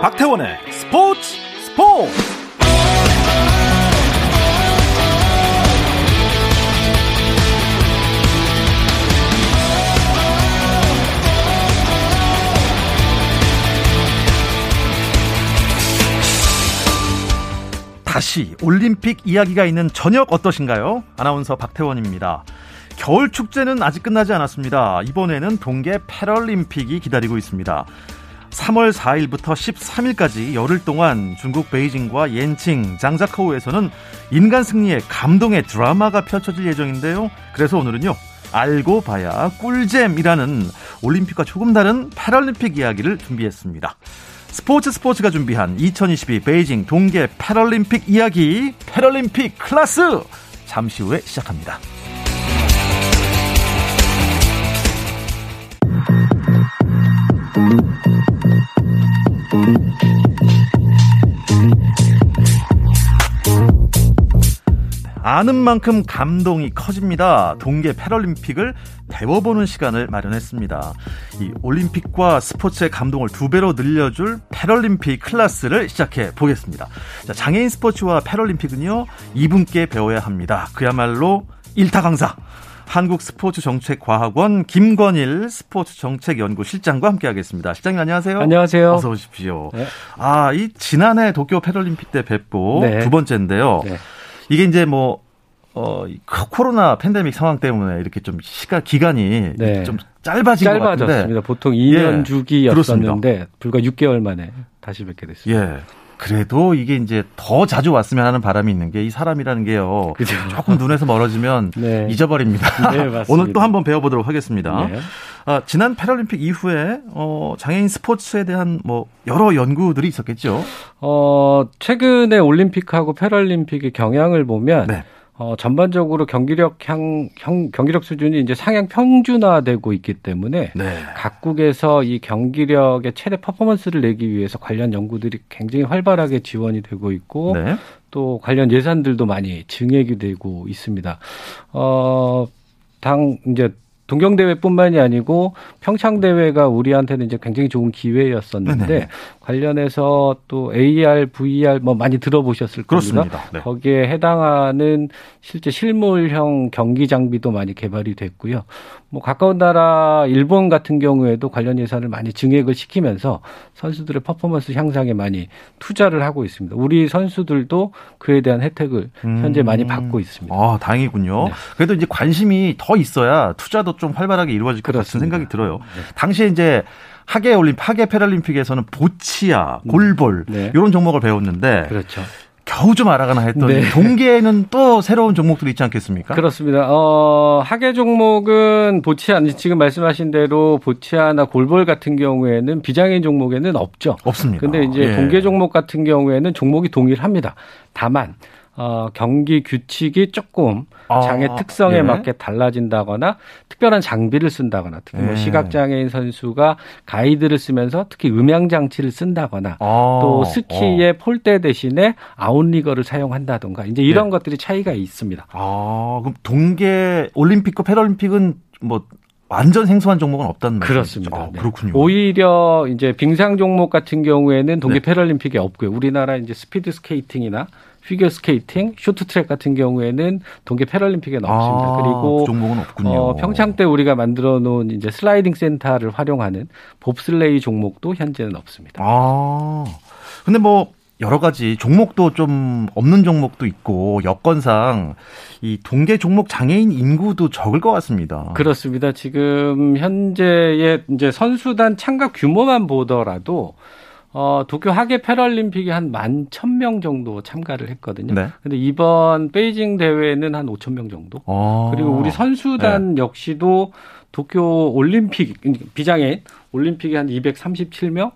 박태원의 스포츠 스포츠 다시 올림픽 이야기가 있는 저녁 어떠신가요? 아나운서 박태원입니다. 겨울 축제는 아직 끝나지 않았습니다. 이번에는 동계 패럴림픽이 기다리고 있습니다. 3월 4일부터 13일까지 열흘 동안 중국 베이징과 옌칭, 장자커우에서는 인간 승리의 감동의 드라마가 펼쳐질 예정인데요. 그래서 오늘은요. 알고 봐야 꿀잼이라는 올림픽과 조금 다른 패럴림픽 이야기를 준비했습니다. 스포츠 스포츠가 준비한 2022 베이징 동계 패럴림픽 이야기 패럴림픽 클래스 잠시 후에 시작합니다. 아는 만큼 감동이 커집니다. 동계 패럴림픽을 배워보는 시간을 마련했습니다. 이 올림픽과 스포츠의 감동을 두 배로 늘려줄 패럴림픽 클래스를 시작해 보겠습니다. 자, 장애인 스포츠와 패럴림픽은요, 이분께 배워야 합니다. 그야말로 일타 강사. 한국스포츠정책과학원 김권일 스포츠정책연구실장과 함께하겠습니다. 실장님 안녕하세요. 안녕하세요. 어서 오십시오. 네. 아, 이 지난해 도쿄 패럴림픽 때 뵙고 네. 두 번째인데요. 네. 이게 이제 뭐 어, 코로나 팬데믹 상황 때문에 이렇게 좀 시간 기간이 네. 좀 짧아진 짧아졌습니다. 보통 2년 예. 주기였었는데 그렇습니다. 불과 6개월 만에 다시 뵙게 됐습니다. 예. 그래도 이게 이제 더 자주 왔으면 하는 바람이 있는 게 이 사람이라는 게요. 그죠. 조금 눈에서 멀어지면 네. 잊어버립니다. 네, 오늘 또 한번 배워보도록 하겠습니다. 네. 아, 지난 패럴림픽 이후에 어, 장애인 스포츠에 대한 뭐 여러 연구들이 있었겠죠. 어, 최근에 올림픽하고 패럴림픽의 경향을 보면 네. 어, 전반적으로 경기력 향, 형, 경기력 수준이 이제 상향 평준화되고 있기 때문에 네. 각국에서 이 경기력의 최대 퍼포먼스를 내기 위해서 관련 연구들이 굉장히 활발하게 지원이 되고 있고 네. 또 관련 예산들도 많이 증액이 되고 있습니다. 어, 당 이제 동경 대회뿐만이 아니고 평창 대회가 우리한테는 이제 굉장히 좋은 기회였었는데 네네. 관련해서 또 AR, VR 뭐 많이 들어보셨을 겁니다. 네. 거기에 해당하는 실제 실물형 경기 장비도 많이 개발이 됐고요. 뭐 가까운 나라 일본 같은 경우에도 관련 예산을 많이 증액을 시키면서 선수들의 퍼포먼스 향상에 많이 투자를 하고 있습니다. 우리 선수들도 그에 대한 혜택을 음. 현재 많이 받고 있습니다. 아, 다행이군요. 네. 그래도 이제 관심이 더 있어야 투자도 좀 활발하게 이루어질 것 그렇습니다. 같은 생각이 들어요. 네. 당시에 이제 하계 올림픽, 하계 패럴림픽에서는 보치아, 골볼 네. 이런 종목을 배웠는데 그렇죠. 겨우 좀 알아가나 했더니 네. 동계에는 또 새로운 종목들이 있지 않겠습니까? 그렇습니다. 어, 하계 종목은 보치아 지금 말씀하신 대로 보치아나 골볼 같은 경우에는 비장애인 종목에는 없죠. 없습니다. 근데 이제 예. 동계 종목 같은 경우에는 종목이 동일합니다. 다만 어, 경기 규칙이 조금 아, 장애 특성에 예. 맞게 달라진다거나 특별한 장비를 쓴다거나 특히 뭐 예. 시각장애인 선수가 가이드를 쓰면서 특히 음향 장치를 쓴다거나 아, 또 스키의 어. 폴대 대신에 outrigger를 사용한다던가 이제 이런 예. 것들이 차이가 있습니다. 아, 그럼 동계 올림픽과 패럴림픽은 뭐 완전 생소한 종목은 없다는 말이죠. 그렇습니다. 아, 네. 그렇군요. 오히려 이제 빙상 종목 같은 경우에는 동계 네. 패럴림픽이 없고요. 우리나라 이제 스피드 스케이팅이나 피겨 스케이팅, 쇼트트랙 같은 경우에는 동계 패럴림픽에 나왔습니다. 아, 그리고 그 종목은 없군요. 어, 평창 때 우리가 만들어 놓은 이제 슬라이딩 센터를 활용하는 봅슬레이 종목도 현재는 없습니다. 아. 근데 뭐 여러 가지 종목도 좀 없는 종목도 있고 여건상 이 동계 종목 장애인 인구도 적을 것 같습니다. 그렇습니다. 지금 현재의 이제 선수단 참가 규모만 보더라도 어, 도쿄 하계 패럴림픽에 한 만 천 명 정도 참가를 했거든요. 네. 근데 이번 베이징 대회는 한 오천 명 정도. 아. 그리고 우리 선수단 네. 역시도 도쿄 올림픽 비장애인 올림픽에 한 237명,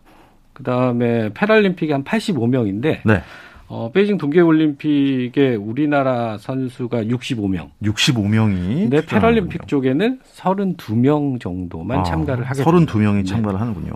그다음에 패럴림픽에 한 85명인데 네. 어, 베이징 동계올림픽에 우리나라 선수가 65명. 65명이. 네, 패럴림픽 쪽에는 32명 정도만 아, 참가를 하게 32명이 네. 참가를 하는군요.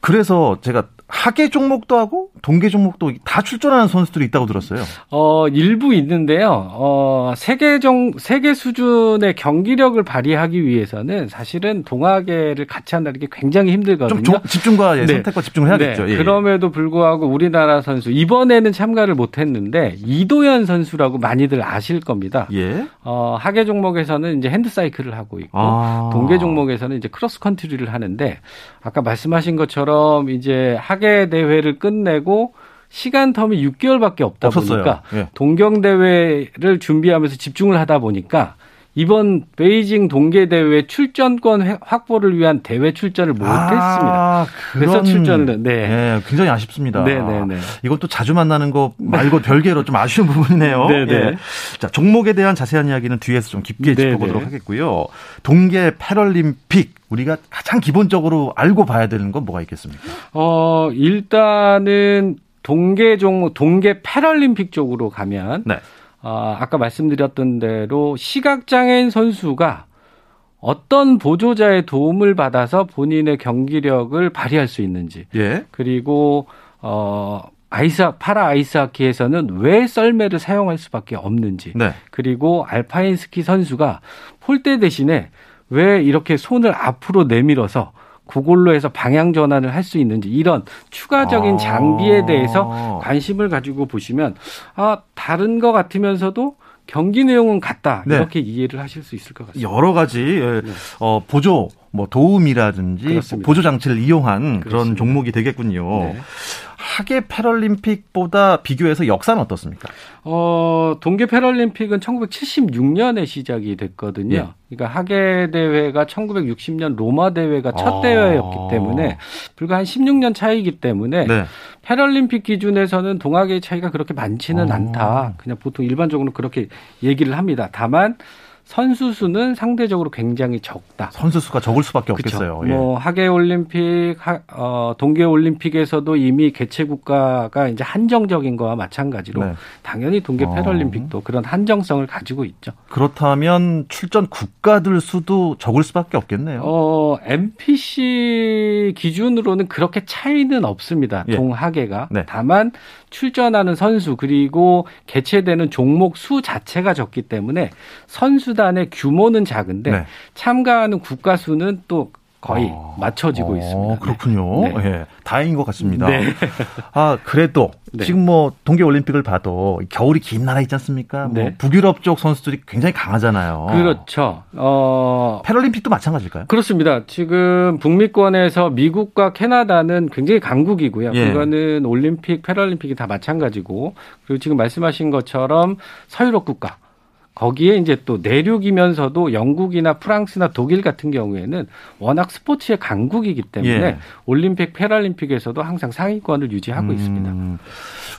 그래서 제가 하계 종목도 하고 동계 종목도 다 출전하는 선수들이 있다고 들었어요. 어, 일부 있는데요. 어, 세계 정 세계 수준의 경기력을 발휘하기 위해서는 사실은 동아계를 같이 한다는 게 굉장히 힘들거든요. 좀 집중과 예, 네. 선택과 집중을 해야겠죠. 네. 예. 그럼에도 불구하고 우리나라 선수 이번에는 참가를 못 했는데 이도현 선수라고 많이들 아실 겁니다. 예. 어, 하계 종목에서는 이제 핸드 사이클을 하고 있고 아. 동계 종목에서는 이제 크로스 컨트리를 하는데 아까 말씀하신 것처럼 이제 하계 대회를 끝내고 시간 텀이 6개월밖에 없다 없었어요. 보니까 예. 동경 대회를 준비하면서 집중을 하다 보니까 이번 베이징 동계 대회 출전권 확보를 위한 대회 출전을 못했습니다. 아, 그래서 출전을 네. 네. 굉장히 아쉽습니다. 네, 네, 네. 또 자주 만나는 거 말고 별개로 좀 아쉬운 부분이네요. 네, 네. 예. 자 종목에 대한 자세한 이야기는 뒤에서 좀 깊게 네, 짚어보도록 네. 하겠고요. 동계 패럴림픽 우리가 가장 기본적으로 알고 봐야 되는 건 뭐가 있겠습니까? 어 일단은 동계 종 동계 패럴림픽 쪽으로 가면. 네. 아, 아까 말씀드렸던 대로 시각장애인 선수가 어떤 보조자의 도움을 받아서 본인의 경기력을 발휘할 수 있는지. 예. 그리고 어 아이스 파라 아이스하키에서는 왜 썰매를 사용할 수밖에 없는지. 네. 그리고 알파인 스키 선수가 폴대 대신에 왜 이렇게 손을 앞으로 내밀어서 그걸로 해서 방향 전환을 할 수 있는지 이런 추가적인 아. 장비에 대해서 관심을 가지고 보시면 아 다른 것 같으면서도 경기 내용은 같다 네. 이렇게 이해를 하실 수 있을 것 같습니다. 여러 가지 예, 네. 어, 보조 뭐 도움이라든지 그렇습니다. 보조 장치를 이용한 그렇습니다. 그런 종목이 되겠군요. 네. 하계 패럴림픽보다 비교해서 역사는 어떻습니까? 어, 동계 패럴림픽은 1976년에 시작이 됐거든요. 예. 그러니까 하계 대회가 1960년 로마 대회가 첫 아. 대회였기 때문에 불과 한 16년 차이기 때문에 네. 패럴림픽 기준에서는 동아계의 차이가 그렇게 많지는 아. 않다. 그냥 보통 일반적으로 그렇게 얘기를 합니다. 다만 선수 수는 상대적으로 굉장히 적다. 선수 수가 적을 수밖에 그쵸? 없겠어요. 예. 뭐 하계 올림픽, 어, 동계 올림픽에서도 이미 개최 국가가 이제 한정적인 거와 마찬가지로 네. 당연히 동계 어. 패럴림픽도 그런 한정성을 가지고 있죠. 그렇다면 출전 국가들 수도 적을 수밖에 없겠네요. 어, MPC 기준으로는 그렇게 차이는 없습니다. 예. 동하계가. 네. 다만 출전하는 선수 그리고 개최되는 종목 수 자체가 적기 때문에 선수단의 규모는 작은데 네. 참가하는 국가 수는 또 거의 어, 맞춰지고 어, 있습니다. 그렇군요. 네. 네. 다행인 것 같습니다. 네. 아 그래도 네. 지금 뭐 동계 올림픽을 봐도 겨울이 긴 나라 있지 않습니까? 뭐 네. 북유럽 쪽 선수들이 굉장히 강하잖아요. 그렇죠. 어... 패럴림픽도 마찬가지일까요? 그렇습니다. 지금 북미권에서 미국과 캐나다는 굉장히 강국이고요. 예. 그거는 올림픽, 패럴림픽이 다 마찬가지고 그리고 지금 말씀하신 것처럼 서유럽 국가 거기에 이제 또 내륙이면서도 영국이나 프랑스나 독일 같은 경우에는 워낙 스포츠의 강국이기 때문에 예. 올림픽, 패럴림픽에서도 항상 상위권을 유지하고 음, 있습니다.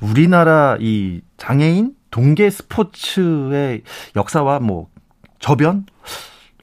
우리나라 이 장애인 동계 스포츠의 역사와 뭐 저변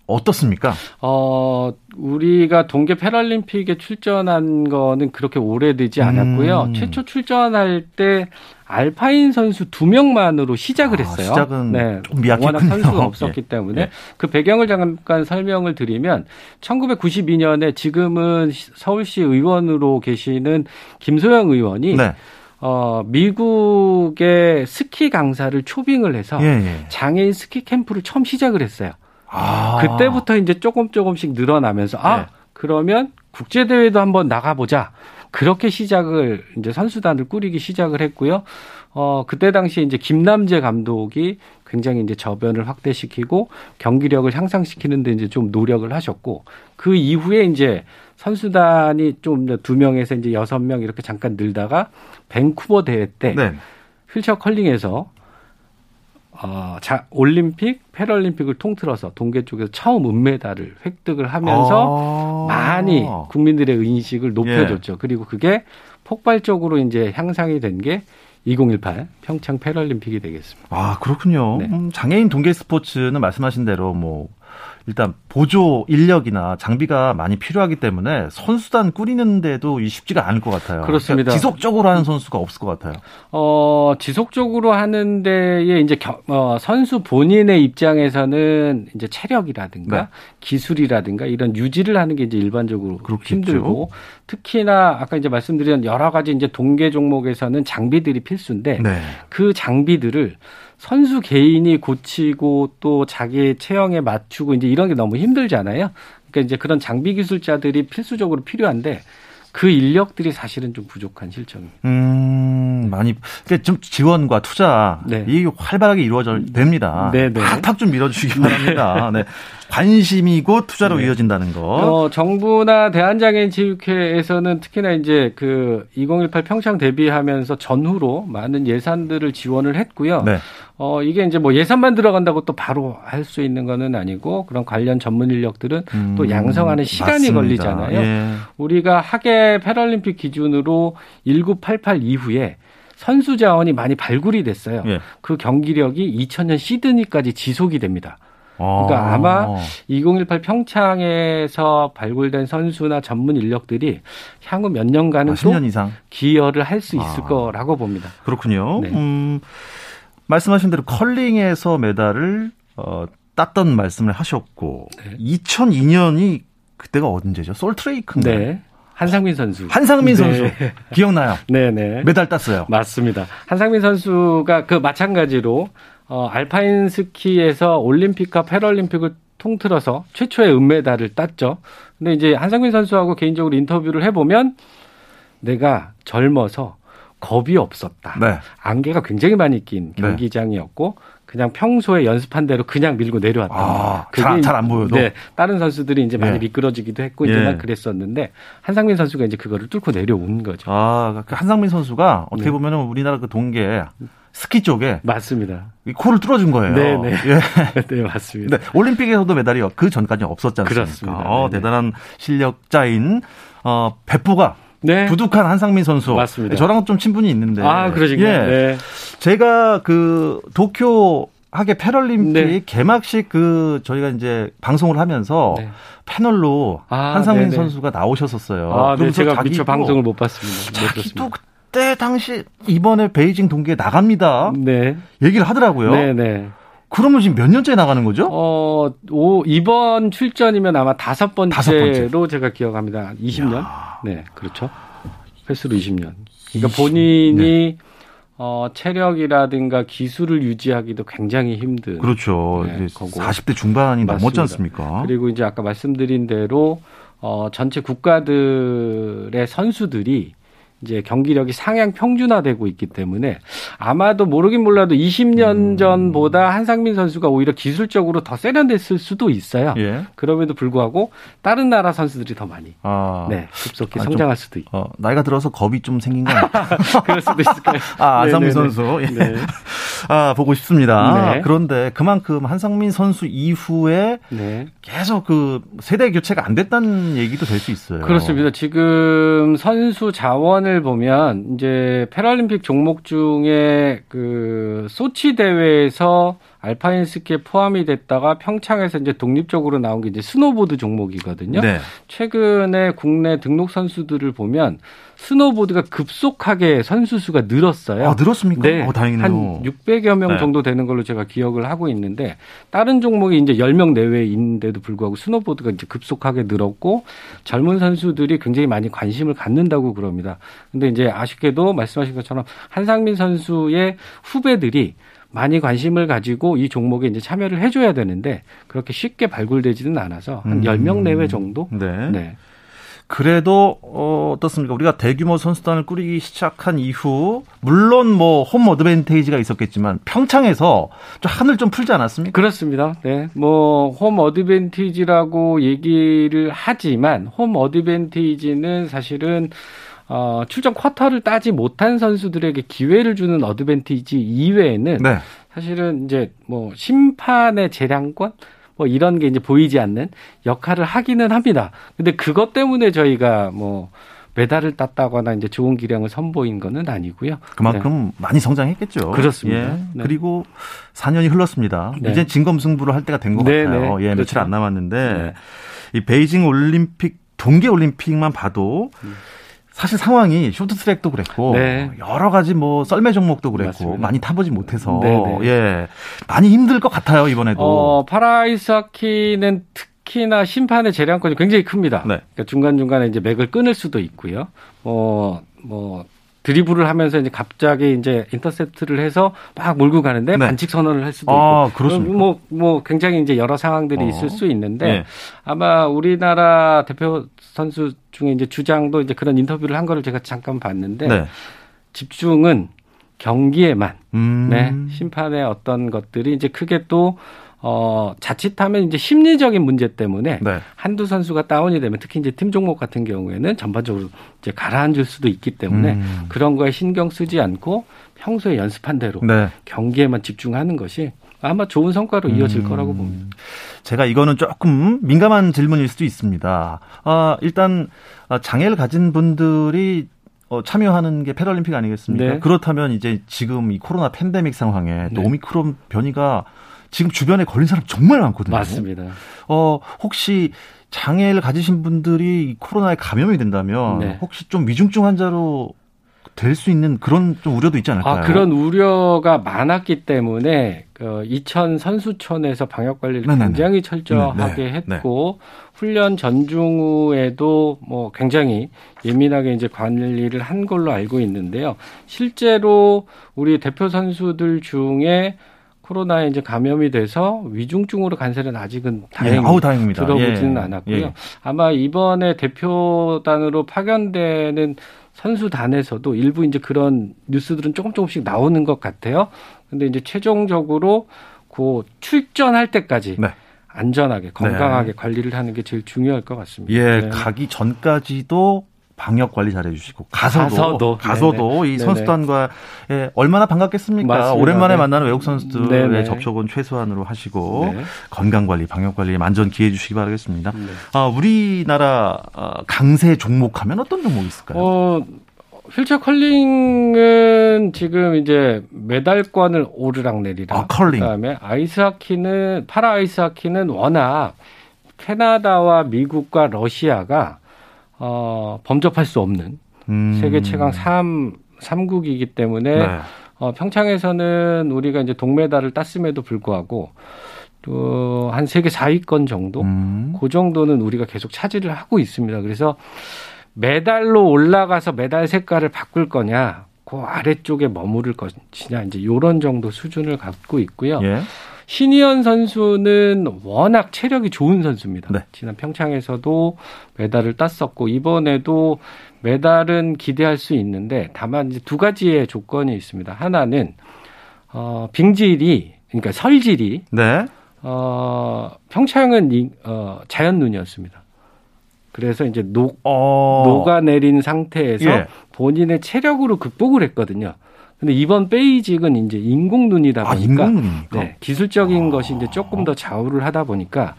어떻습니까? 어, 우리가 동계 패럴림픽에 출전한 거는 그렇게 오래되지 않았고요. 음. 최초 출전할 때 알파인 선수 두 명만으로 시작을 아, 했어요. 아, 시작은 네. 워낙 선수가 없었기 예. 때문에 예. 그 배경을 잠깐 설명을 드리면 1992년에 지금은 서울시 의원으로 계시는 김소영 의원이 네. 어, 미국의 스키 강사를 초빙을 해서 예, 예. 장애인 스키 캠프를 처음 시작을 했어요. 아. 그때부터 이제 조금 조금씩 늘어나면서 아, 네. 그러면 국제 대회도 한번 나가 보자. 그렇게 시작을 이제 선수단을 꾸리기 시작을 했고요. 어, 그때 당시에 이제 김남재 감독이 굉장히 이제 저변을 확대시키고 경기력을 향상시키는 데 이제 좀 노력을 하셨고 그 이후에 이제 선수단이 좀 두 명에서 이제 여섯 명 이렇게 잠깐 늘다가 밴쿠버 대회 때 네. 휠체어 컬링에서 어, 자, 올림픽, 패럴림픽을 통틀어서 동계 쪽에서 처음 은메달을 획득을 하면서 아~ 많이 국민들의 인식을 높여줬죠. 예. 그리고 그게 폭발적으로 이제 향상이 된 게 2018 평창 패럴림픽이 되겠습니다. 아, 그렇군요. 네. 음, 장애인 동계 스포츠는 말씀하신 대로 뭐 일단 보조 인력이나 장비가 많이 필요하기 때문에 선수단 꾸리는데도 쉽지가 않을 것 같아요. 그렇습니다. 그러니까 지속적으로 하는 선수가 없을 것 같아요. 어, 지속적으로 하는 데에 이제 겨, 어, 선수 본인의 입장에서는 이제 체력이라든가 네. 기술이라든가 이런 유지를 하는 게 이제 일반적으로 그렇겠죠. 힘들고 특히나 아까 이제 말씀드린 여러 가지 이제 동계 종목에서는 장비들이 필수인데 네. 그 장비들을 선수 개인이 고치고 또 자기 체형에 맞추고 이제 이런 게 너무 힘들잖아요. 그러니까 이제 그런 장비 기술자들이 필수적으로 필요한데 그 인력들이 사실은 좀 부족한 실정입니다. 음, 많이 그러니까 좀 지원과 투자 네. 이 활발하게 이루어져 됩니다. 네, 네. 팍팍 좀 밀어주시기 바랍니다. 네. 관심이고 투자로 네. 이어진다는 거. 어, 정부나 대한장애인체육회에서는 특히나 이제 그 2018 평창 대비하면서 전후로 많은 예산들을 지원을 했고요. 네. 어, 이게 이제 뭐 예산만 들어간다고 또 바로 할 수 있는 거는 아니고 그런 관련 전문 인력들은 음, 또 양성하는 시간이 맞습니다. 걸리잖아요. 예. 우리가 하계 패럴림픽 기준으로 1988 이후에 선수 자원이 많이 발굴이 됐어요. 예. 그 경기력이 2000년 시드니까지 지속이 됩니다. 그러니까 아. 아마 2018 평창에서 발굴된 선수나 전문 인력들이 향후 몇 년간은 아, 10년 이상 기여를 할 수 있을 아. 거라고 봅니다. 그렇군요. 네. 음, 말씀하신 대로 컬링에서 메달을 어, 땄던 말씀을 하셨고 네. 2002년이 그때가 언제죠? 솔트레이크인가요? 네. 한상민 선수. 한상민 네. 선수. 기억나요? 네네. 네. 메달 땄어요. 맞습니다. 한상민 선수가 그 마찬가지로 어, 알파인 스키에서 올림픽과 패럴림픽을 통틀어서 최초의 은메달을 땄죠. 근데 이제 한상민 선수하고 개인적으로 인터뷰를 해보면 내가 젊어서 겁이 없었다. 네. 안개가 굉장히 많이 낀 네. 경기장이었고 그냥 평소에 연습한 대로 그냥 밀고 내려왔다. 아, 잘안 보여도. 네, 다른 선수들이 이제 많이 네. 미끄러지기도 했고 예. 이제만 그랬었는데 한상민 선수가 이제 그거를 뚫고 내려온 거죠. 아, 그 한상민 선수가 어떻게 네. 보면은 우리나라 그 동계 스키 쪽에 맞습니다. 이 코를 뚫어준 거예요. 네, 네, 예. 네, 맞습니다. 네, 올림픽에서도 메달이 그 전까지 없었지 않습니까? 그렇습니다. 어, 네, 네. 대단한 실력자인 어, 백부가 네. 두둑한 한상민 선수. 맞습니다. 저랑은 좀 친분이 있는데. 아, 그러신가요? 예. 네. 제가 그 도쿄 하게 패럴림픽 네. 개막식 그 저희가 이제 방송을 하면서 네. 패널로 아, 한상민 네네. 선수가 나오셨었어요. 아, 네, 제가 미처 방송을 못 봤습니다. 자기도 그때 당시 이번에 베이징 동계에 나갑니다. 네. 얘기를 하더라고요. 네네. 네. 그러면 지금 몇 년째 나가는 거죠? 어, 오, 이번 출전이면 아마 다섯 번째로 다섯 번째. 제가 기억합니다. 20년? 야. 네, 그렇죠. 횟수로 20년. 그러니까 20, 본인이 네. 어, 체력이라든가 기술을 유지하기도 굉장히 힘든. 그렇죠. 네, 거고. 40대 중반이 맞습니다. 넘었지 않습니까? 그리고 이제 아까 말씀드린 대로 어, 전체 국가들의 선수들이 이제 경기력이 상향 평준화되고 있기 때문에 아마도 모르긴 몰라도 20년 음. 전보다 한상민 선수가 오히려 기술적으로 더 세련됐을 수도 있어요. 예. 그럼에도 불구하고 다른 나라 선수들이 더 많이 아. 네, 급속히 아, 성장할 좀, 수도 있고. 어, 나이가 들어서 겁이 좀 생긴 거 아니에요? 그럴 수도 있을까요? 아, 한상민 선수. 예. 네. 아, 보고 싶습니다. 네. 그런데 그만큼 한상민 선수 이후에 네. 계속 그 세대 교체가 안 됐다는 얘기도 될 수 있어요. 그렇습니다. 지금 선수 자원 시간을 보면 이제 패럴림픽 종목 중에 그 소치 대회에서 알파인 스키에 포함이 됐다가 평창에서 이제 독립적으로 나온 게 이제 스노보드 종목이거든요. 네. 최근에 국내 등록 선수들을 보면 스노보드가 급속하게 선수 수가 늘었어요. 아, 늘었습니까? 네. 어, 다행이네요. 한 600여 명 네. 정도 되는 걸로 제가 기억을 하고 있는데 다른 종목이 이제 10명 내외인데도 불구하고 스노보드가 이제 급속하게 늘었고 젊은 선수들이 굉장히 많이 관심을 갖는다고 그럽니다. 근데 이제 아쉽게도 말씀하신 것처럼 한상민 선수의 후배들이 많이 관심을 가지고 이 종목에 이제 참여를 해줘야 되는데 그렇게 쉽게 발굴되지는 않아서 한 음. 10명 내외 정도? 네. 네. 그래도 어, 어떻습니까? 우리가 대규모 선수단을 꾸리기 시작한 이후 물론 뭐 홈 어드밴테이지가 있었겠지만 평창에서 좀 한을 좀 풀지 않았습니까? 그렇습니다. 네. 뭐 홈 어드밴티지라고 얘기를 하지만 홈 어드밴티지는 사실은 어, 출전 쿼터를 따지 못한 선수들에게 기회를 주는 어드밴티지 이외에는 네. 사실은 이제 뭐 심판의 재량권 뭐 이런 게 이제 보이지 않는 역할을 하기는 합니다. 근데 그것 때문에 저희가 뭐 메달을 땄다거나 이제 좋은 기량을 선보인 거는 아니고요. 그만큼 네. 많이 성장했겠죠. 그렇습니다. 예. 네. 그리고 4년이 흘렀습니다. 네. 이제 진검승부를 할 때가 된것 네, 같아요. 네. 예, 그렇죠. 며칠 안 남았는데 네. 이 베이징 올림픽 동계 올림픽만 봐도 음. 사실 상황이 쇼트트랙도 그랬고 네. 여러 가지 뭐 썰매 종목도 그랬고 맞습니다. 많이 타보지 못해서 네네. 예 많이 힘들 것 같아요 이번에도. 어, 파라아이스 하키는 특히나 심판의 재량권이 굉장히 큽니다. 네. 그러니까 중간 중간에 이제 맥을 끊을 수도 있고요. 뭐뭐 뭐 드리블을 하면서 이제 갑자기 이제 인터셉트를 해서 막 몰고 가는데 네. 반칙 선언을 할 수도 아, 있고 그렇습니까? 뭐, 뭐 굉장히 이제 여러 상황들이 어. 있을 수 있는데 네. 아마 우리나라 대표 선수 중에 이제 주장도 이제 그런 인터뷰를 한 거를 제가 잠깐 봤는데 네. 집중은 경기에만 음. 네, 심판의 어떤 것들이 이제 크게 또 어, 자칫하면 이제 심리적인 문제 때문에 네. 한두 선수가 다운이 되면 특히 이제 팀 종목 같은 경우에는 전반적으로 이제 가라앉을 수도 있기 때문에 음. 그런 거에 신경 쓰지 않고 평소에 연습한 대로 네. 경기에만 집중하는 것이 아마 좋은 성과로 이어질 음. 거라고 봅니다. 제가 이거는 조금 민감한 질문일 수도 있습니다. 아, 일단 아, 장애를 가진 분들이 어, 참여하는 게 패럴림픽 아니겠습니까? 네. 그렇다면 이제 지금 이 코로나 팬데믹 상황에 또 네. 오미크론 변이가 지금 주변에 걸린 사람 정말 많거든요. 맞습니다. 어, 혹시 장애를 가지신 분들이 코로나에 감염이 된다면 네. 혹시 좀 위중증 환자로 될 수 있는 그런 좀 우려도 있지 않을까요? 아, 그런 우려가 많았기 때문에 그 이천 선수촌에서 방역 관리를 네네네. 굉장히 철저하게 네네. 네. 했고 훈련 전중 후에도 뭐 굉장히 예민하게 이제 관리를 한 걸로 알고 있는데요. 실제로 우리 대표 선수들 중에 코로나에 이제 감염이 돼서 위중증으로 간 사례는 아직은 다행히 예, 아우, 다행입니다. 들어보지는 예. 않았고요. 예. 아마 이번에 대표단으로 파견되는 선수단에서도 일부 이제 그런 뉴스들은 조금 조금씩 나오는 것 같아요. 근데 이제 최종적으로 그 출전할 때까지 네. 안전하게 건강하게 네. 관리를 하는 게 제일 중요할 것 같습니다. 예, 네. 가기 전까지도 방역 관리 잘해 주시고 가서도 가서도, 가서도 이 선수단과 예, 얼마나 반갑겠습니까? 맞습니다. 오랜만에 네. 만나는 외국 선수들의 네네. 접촉은 최소한으로 하시고 네. 건강 관리, 방역 관리에 만전 기해 주시기 바라겠습니다. 네. 아, 우리나라 아, 강세 종목하면 어떤 종목이 있을까요? 어, 휠체어 컬링은 지금 이제 메달권을 오르락 내리락. 아, 컬링. 그다음에 아이스하키는 파라 아이스하키는 워낙 캐나다와 미국과 러시아가 어, 범접할 수 없는 음. 세계 최강 3 3국이기 때문에 네. 어, 평창에서는 우리가 이제 동메달을 땄음에도 불구하고 또한 세계 4위권 정도 음. 그 정도는 우리가 계속 차지를 하고 있습니다. 그래서 메달로 올라가서 메달 색깔을 바꿀 거냐 그 아래쪽에 머무를 것이냐 이제 요런 정도 수준을 갖고 있고요. 예. 신희연 선수는 워낙 체력이 좋은 선수입니다. 네. 지난 평창에서도 메달을 땄었고 이번에도 메달은 기대할 수 있는데 다만 이제 두 가지의 조건이 있습니다. 하나는 어 빙질이 그러니까 설질이 네. 어 평창은 이, 어 자연 눈이었습니다. 그래서 이제 녹 어... 녹아내린 상태에서 예. 본인의 체력으로 극복을 했거든요. 근데 이번 베이직은 이제 인공 눈이다 아, 보니까 아, 인공 네, 기술적인 아. 것이 이제 조금 더 좌우를 하다 보니까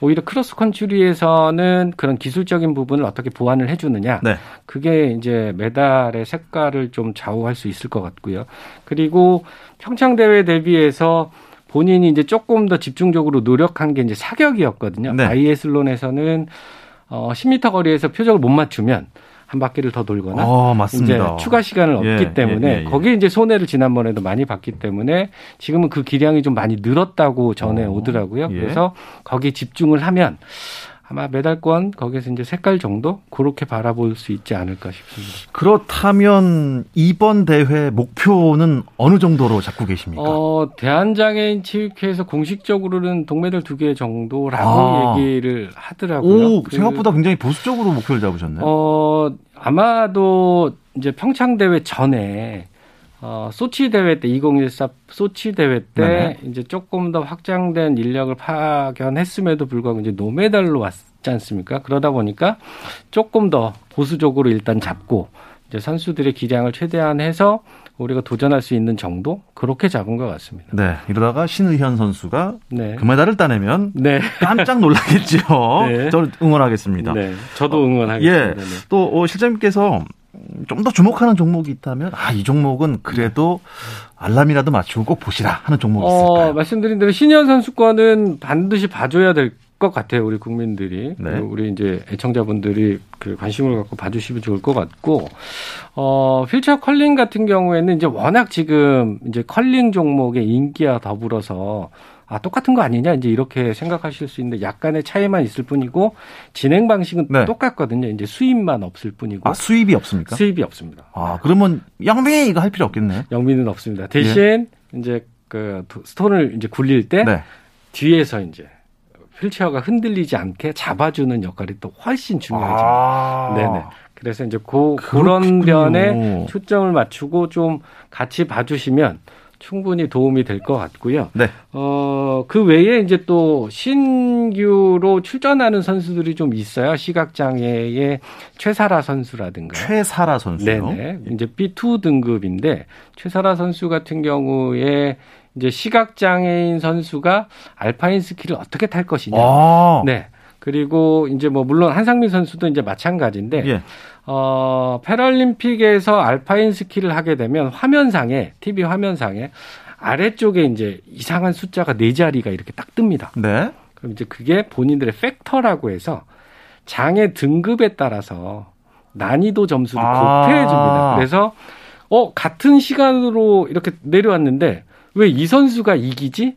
오히려 크로스 컨트리에서는 그런 기술적인 부분을 어떻게 보완을 해주느냐 네. 그게 이제 메달의 색깔을 좀 좌우할 수 있을 것 같고요. 그리고 평창 대회 대비해서 본인이 이제 조금 더 집중적으로 노력한 게 이제 사격이었거든요. 네. 바이애슬론에서는 어 10m 거리에서 표적을 못 맞추면 한 바퀴를 더 돌거나 어, 이제 추가 시간을 예, 없기 때문에 예, 예, 예, 거기에 이제 손해를 지난번에도 많이 봤기 때문에 지금은 그 기량이 좀 많이 늘었다고 전해 어, 오더라고요. 예. 그래서 거기 집중을 하면 아마 메달권 거기에서 이제 색깔 정도 그렇게 바라볼 수 있지 않을까 싶습니다. 그렇다면 이번 대회 목표는 어느 정도로 잡고 계십니까? 어, 대한장애인 체육회에서 공식적으로는 동메달 두 개 정도라고 아. 얘기를 하더라고요. 오, 그, 생각보다 굉장히 보수적으로 목표를 잡으셨네요. 어, 아마도 이제 평창 대회 전에 어, 소치 대회 때 2014 소치 대회 때 네네. 이제 조금 더 확장된 인력을 파견했음에도 불구하고 이제 노메달로 왔지 않습니까? 그러다 보니까 조금 더 보수적으로 일단 잡고 이제 선수들의 기량을 최대한 해서 우리가 도전할 수 있는 정도 그렇게 잡은 것 같습니다. 네, 이러다가 신의현 선수가 네. 금메달을 따내면 네. 깜짝 놀라겠죠. 네. 저는 응원하겠습니다. 네, 저도 응원하겠습니다. 예, 네. 또 어, 실장님께서 좀 더 주목하는 종목이 있다면 아 이 종목은 그래도 알람이라도 맞추고 꼭 보시라 하는 종목이 어, 있을까요? 말씀드린 대로 신현 선수권은 반드시 봐줘야 될 것 같아요. 우리 국민들이 네. 우리 이제 애청자분들이 그 관심을 갖고 봐주시면 좋을 것 같고 어 휠체어 컬링 같은 경우에는 이제 워낙 지금 이제 컬링 종목의 인기와 더불어서 아 똑같은 거 아니냐 이제 이렇게 생각하실 수 있는데 약간의 차이만 있을 뿐이고 진행 방식은 네. 똑같거든요. 이제 수입만 없을 뿐이고. 아 수입이 없습니까? 수입이 없습니다. 아 그러면 영미 이거 할 필요 없겠네. 영미는 없습니다. 대신 예. 이제 그 스톤을 이제 굴릴 때 네. 뒤에서 이제 휠체어가 흔들리지 않게 잡아주는 역할이 또 훨씬 중요하죠. 아~ 네네. 그래서 이제 그, 그런 면에 초점을 맞추고 좀 같이 봐주시면 충분히 도움이 될 것 같고요. 네. 어, 그 외에 이제 또 신규로 출전하는 선수들이 좀 있어요. 시각장애의 최사라 선수라든가. 최사라 선수요? 네네. 이제 B2 등급인데 최사라 선수 같은 경우에 이제 시각 장애인 선수가 알파인 스키를 어떻게 탈 것이냐. 아. 네. 그리고 이제 뭐 물론 한상민 선수도 이제 마찬가지인데 예. 어 패럴림픽에서 알파인 스키를 하게 되면 화면상에 TV 화면상에 아래쪽에 이제 이상한 숫자가 네 자리가 이렇게 딱 뜹니다. 네. 그럼 이제 그게 본인들의 팩터라고 해서 장애 등급에 따라서 난이도 점수를 아. 곱해 줍니다. 그래서 어 같은 시간으로 이렇게 내려왔는데 왜 이 선수가 이기지?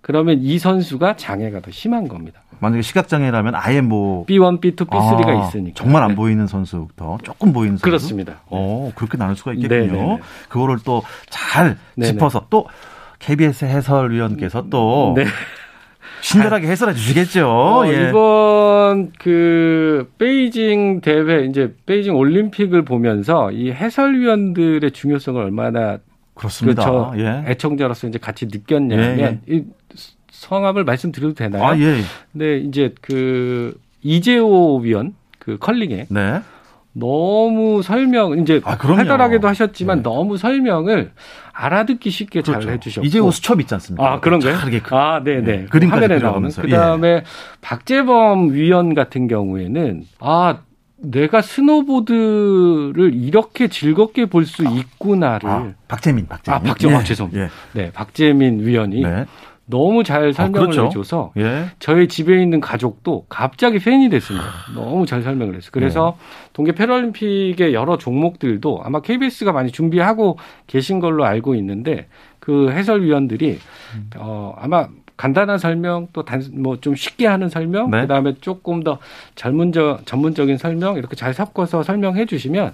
그러면 이 선수가 장애가 더 심한 겁니다. 만약에 시각장애라면 아예 뭐 B1, B2, B3가 아, 있으니까 정말 안 네. 보이는 선수부터 조금 보이는 선수 그렇습니다. 어 그렇게 나눌 수가 있겠군요. 네네네. 그거를 또 잘 짚어서 또 KBS 해설위원께서 또 네. 친절하게 해설해 주시겠죠. 어, 예. 이번 그 베이징 대회 이제 베이징 올림픽을 보면서 이 해설위원들의 중요성을 얼마나 그렇습니다. 그렇죠. 예. 애청자로서 이제 같이 느꼈냐면 예, 예. 이 성함을 말씀드려도 되나요? 아, 예. 네, 이제 그 이재호 위원 그 컬링에 네. 너무 설명 이제 아, 활달하게도 하셨지만 네. 너무 설명을 알아듣기 쉽게 그렇죠. 잘 해주셨고 이재호 수첩 있지 않습니까? 아 그런가요? 아 네네 네. 그림 화면에 나오는 그 다음에 예. 박재범 위원 같은 경우에는 아 내가 스노보드를 이렇게 즐겁게 볼 수 있구나를 아, 박재민 박재민 아 박재민 예. 아, 죄송 예. 네 박재민 위원이 네. 너무 잘 아, 설명을 아, 그렇죠. 해줘서 예. 저희 집에 있는 가족도 갑자기 팬이 됐습니다. 너무 잘 설명을 했어요. 그래서 네. 동계 패럴림픽의 여러 종목들도 아마 KBS가 많이 준비하고 계신 걸로 알고 있는데 그 해설위원들이 음. 어 아마 간단한 설명 또 단 뭐 좀 쉽게 하는 설명 네. 그다음에 조금 더 전문적 전문적인 설명 이렇게 잘 섞어서 설명해 주시면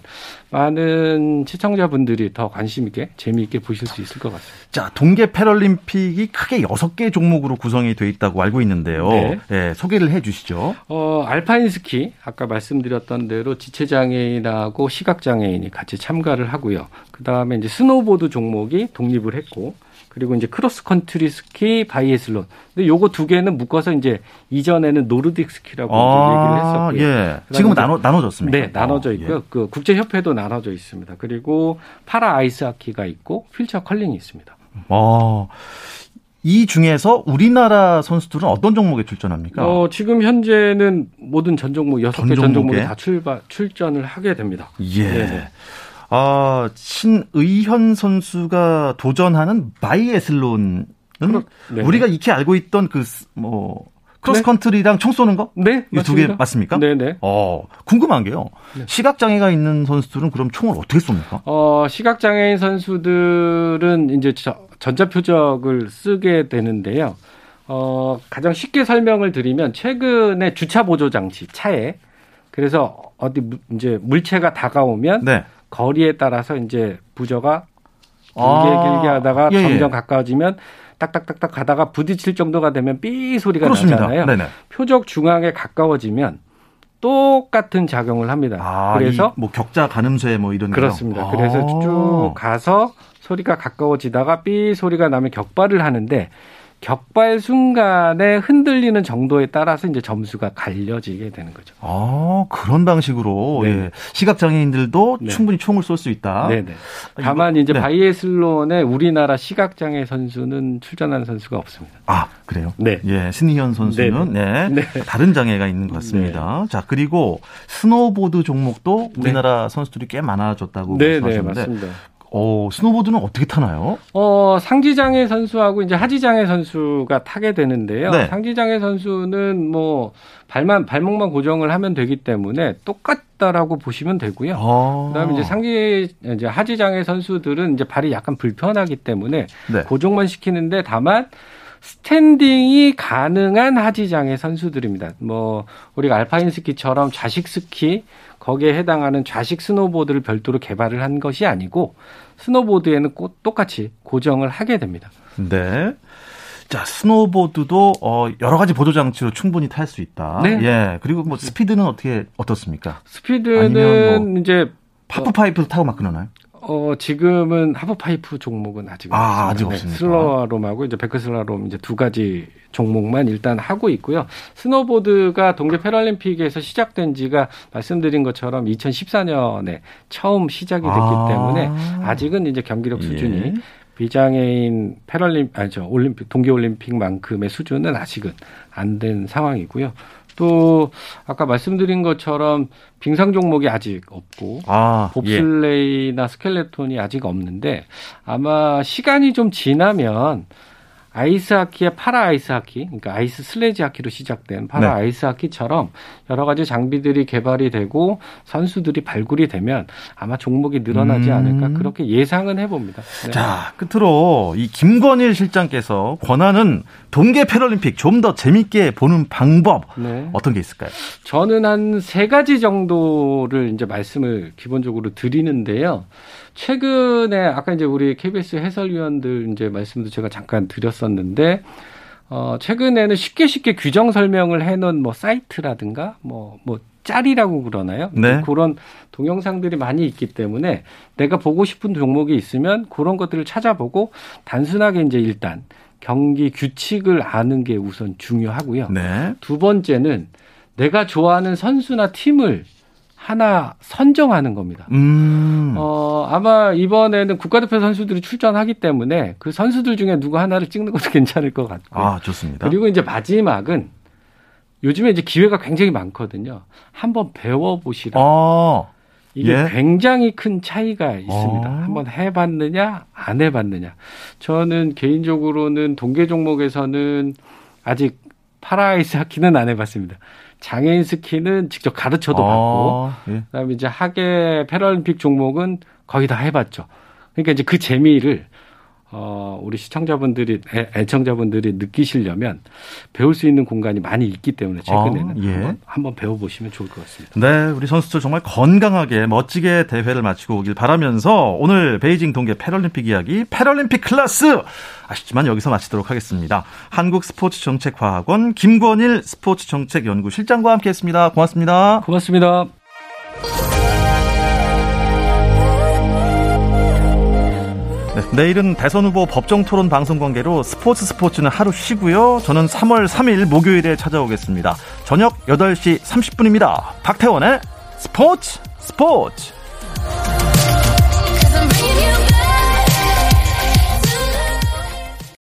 많은 시청자분들이 더 관심 있게 재미있게 보실 수 있을 것 같습니다. 자, 동계 패럴림픽이 크게 여섯 개 종목으로 구성이 돼 있다고 알고 있는데요. 네. 네 소개를 해 주시죠. 어, 알파인 스키 아까 말씀드렸던 대로 지체 장애인하고 시각 장애인이 같이 참가를 하고요. 그다음에 이제 스노보드 종목이 독립을 했고 그리고 이제 크로스 컨트리 스키, 바이애슬론. 근데 요거 두 개는 묶어서 이제 이전에는 노르딕 스키라고 아, 얘기를 했었고요. 예. 지금은 나눠 나눠졌습니다. 네, 나눠져 어, 있고요. 예. 그 국제 협회도 나눠져 있습니다. 그리고 파라 아이스 하키가 있고 휠체어 컬링이 있습니다. 어. 이 중에서 우리나라 선수들은 어떤 종목에 출전합니까? 어, 지금 현재는 모든 전 종목 여섯 개 전 종목에 다 출발 출전을 하게 됩니다. 예. 네네. 아, 신의현 선수가 도전하는 바이애슬론은 네. 우리가 익히 알고 있던 그 뭐 크로스컨트리랑 네. 총 쏘는 거? 네. 두개 맞습니까? 네네. 네. 어, 궁금한 게요. 네. 시각 장애가 있는 선수들은 그럼 총을 어떻게 쏩니까? 어, 시각 장애인 선수들은 이제 전자 표적을 쓰게 되는데요. 어, 가장 쉽게 설명을 드리면 최근에 주차 보조 장치 차에 그래서 어디 이제 물체가 다가오면 네. 거리에 따라서 이제 부저가 길게 아. 길게 하다가 예, 예. 점점 가까워지면 딱딱딱딱 가다가 부딪힐 정도가 되면 삐 소리가 그렇습니다. 나잖아요. 네네. 표적 중앙에 가까워지면 똑같은 작용을 합니다. 아, 그래서 뭐 격자 가늠쇠 뭐 이런 그렇습니다. 거. 그래서 쭉 가서 소리가 가까워지다가 삐 소리가 나면 격발을 하는데 격발 순간에 흔들리는 정도에 따라서 이제 점수가 갈려지게 되는 거죠. 아, 그런 방식으로 네. 예. 시각 장애인들도 네. 충분히 총을 쏠 수 있다. 네, 네. 다만 이제 네. 바이애슬론에 우리나라 시각 장애 선수는 출전한 선수가 없습니다. 아, 그래요? 네. 예, 신의현 선수는 네, 네. 네. 다른 장애가 있는 것 같습니다. 네. 자, 그리고 스노보드 종목도 우리나라 선수들이 꽤 많아졌다고 네, 말씀하셨는데 네, 맞습니다. 어, 스노보드는 어떻게 타나요? 어, 상지장애 선수하고 이제 하지장애 선수가 타게 되는데요. 네. 상지장애 선수는 뭐 발만 발목만 고정을 하면 되기 때문에 똑같다라고 보시면 되고요. 아. 그다음에 이제 상지 이제 하지장애 선수들은 이제 발이 약간 불편하기 때문에 네. 고정만 시키는데 다만 스탠딩이 가능한 하지장애 선수들입니다. 뭐 우리가 알파인 스키처럼 좌식 스키 거기에 해당하는 좌식 스노보드를 별도로 개발을 한 것이 아니고 스노보드에는 꼭 똑같이 고정을 하게 됩니다. 네. 자, 스노보드도 어 여러 가지 보조 장치로 충분히 탈 수 있다. 네. 예. 그리고 뭐 스피드는 어떻게 어떻습니까? 스피드는 뭐 이제 하프 파이프 타고 막 그러나요? 어, 지금은 하프파이프 종목은 아직 아, 아직 네, 없습니다. 슬랄롬하고 이제 뱅크드 슬랄롬 이제 두 가지 종목만 일단 하고 있고요. 스노보드가 동계 패럴림픽에서 시작된 지가 말씀드린 것처럼 2014년에 처음 시작이 됐기 아. 때문에 아직은 이제 경기력 수준이 예. 비장애인 패럴림 아니죠 올림픽 동계 올림픽만큼의 수준은 아직은 안 된 상황이고요. 또 아까 말씀드린 것처럼 빙상 종목이 아직 없고 아, 봅슬레이나 예. 스켈레톤이 아직 없는데 아마 시간이 좀 지나면 아이스하키의 파라 아이스하키, 그러니까 아이스 슬레지 하키로 시작된 파라 네. 아이스하키처럼 여러 가지 장비들이 개발이 되고 선수들이 발굴이 되면 아마 종목이 늘어나지 음. 않을까 그렇게 예상은 해봅니다. 네. 자 끝으로 이 김건일 실장께서 권하는 동계 패럴림픽 좀 더 재밌게 보는 방법 네. 어떤 게 있을까요? 저는 한 세 가지 정도를 이제 말씀을 기본적으로 드리는데요. 최근에 아까 이제 우리 KBS 해설위원들 이제 말씀도 제가 잠깐 드렸었는데 어 최근에는 쉽게 쉽게 규정 설명을 해놓은 뭐 사이트라든가 뭐뭐 뭐 짤이라고 그러나요? 네. 그런 동영상들이 많이 있기 때문에 내가 보고 싶은 종목이 있으면 그런 것들을 찾아보고 단순하게 이제 일단 경기 규칙을 아는 게 우선 중요하고요. 네. 두 번째는 내가 좋아하는 선수나 팀을 하나 선정하는 겁니다. 음. 어, 아마 이번에는 국가대표 선수들이 출전하기 때문에 그 선수들 중에 누구 하나를 찍는 것도 괜찮을 것 같고. 아, 좋습니다. 그리고 이제 마지막은 요즘에 이제 기회가 굉장히 많거든요. 한번 배워보시라. 아, 이게 예? 굉장히 큰 차이가 있습니다. 아. 한번 해봤느냐, 안 해봤느냐. 저는 개인적으로는 동계 종목에서는 아직 파라아이스 하키는 안 해봤습니다. 장애인 스키는 직접 가르쳐도 아, 받고, 예. 그다음에 이제 하계 패럴림픽 종목은 거의 다 해봤죠. 그러니까 이제 그 재미를 어, 우리 시청자분들이, 애, 청자분들이 느끼시려면 배울 수 있는 공간이 많이 있기 때문에 최근에는 아, 예. 한번, 한번 배워보시면 좋을 것 같습니다. 네, 우리 선수들 정말 건강하게 멋지게 대회를 마치고 오길 바라면서 오늘 베이징 동계 패럴림픽 이야기 패럴림픽 클래스 아쉽지만 여기서 마치도록 하겠습니다. 한국스포츠정책과학원 김권일 스포츠정책연구실장과 함께했습니다. 고맙습니다. 고맙습니다. 내일은 대선 후보 법정 토론 방송 관계로 스포츠 스포츠는 하루 쉬고요. 저는 3월 3일 목요일에 찾아오겠습니다. 저녁 8시 30분입니다. 박태원의 스포츠 스포츠!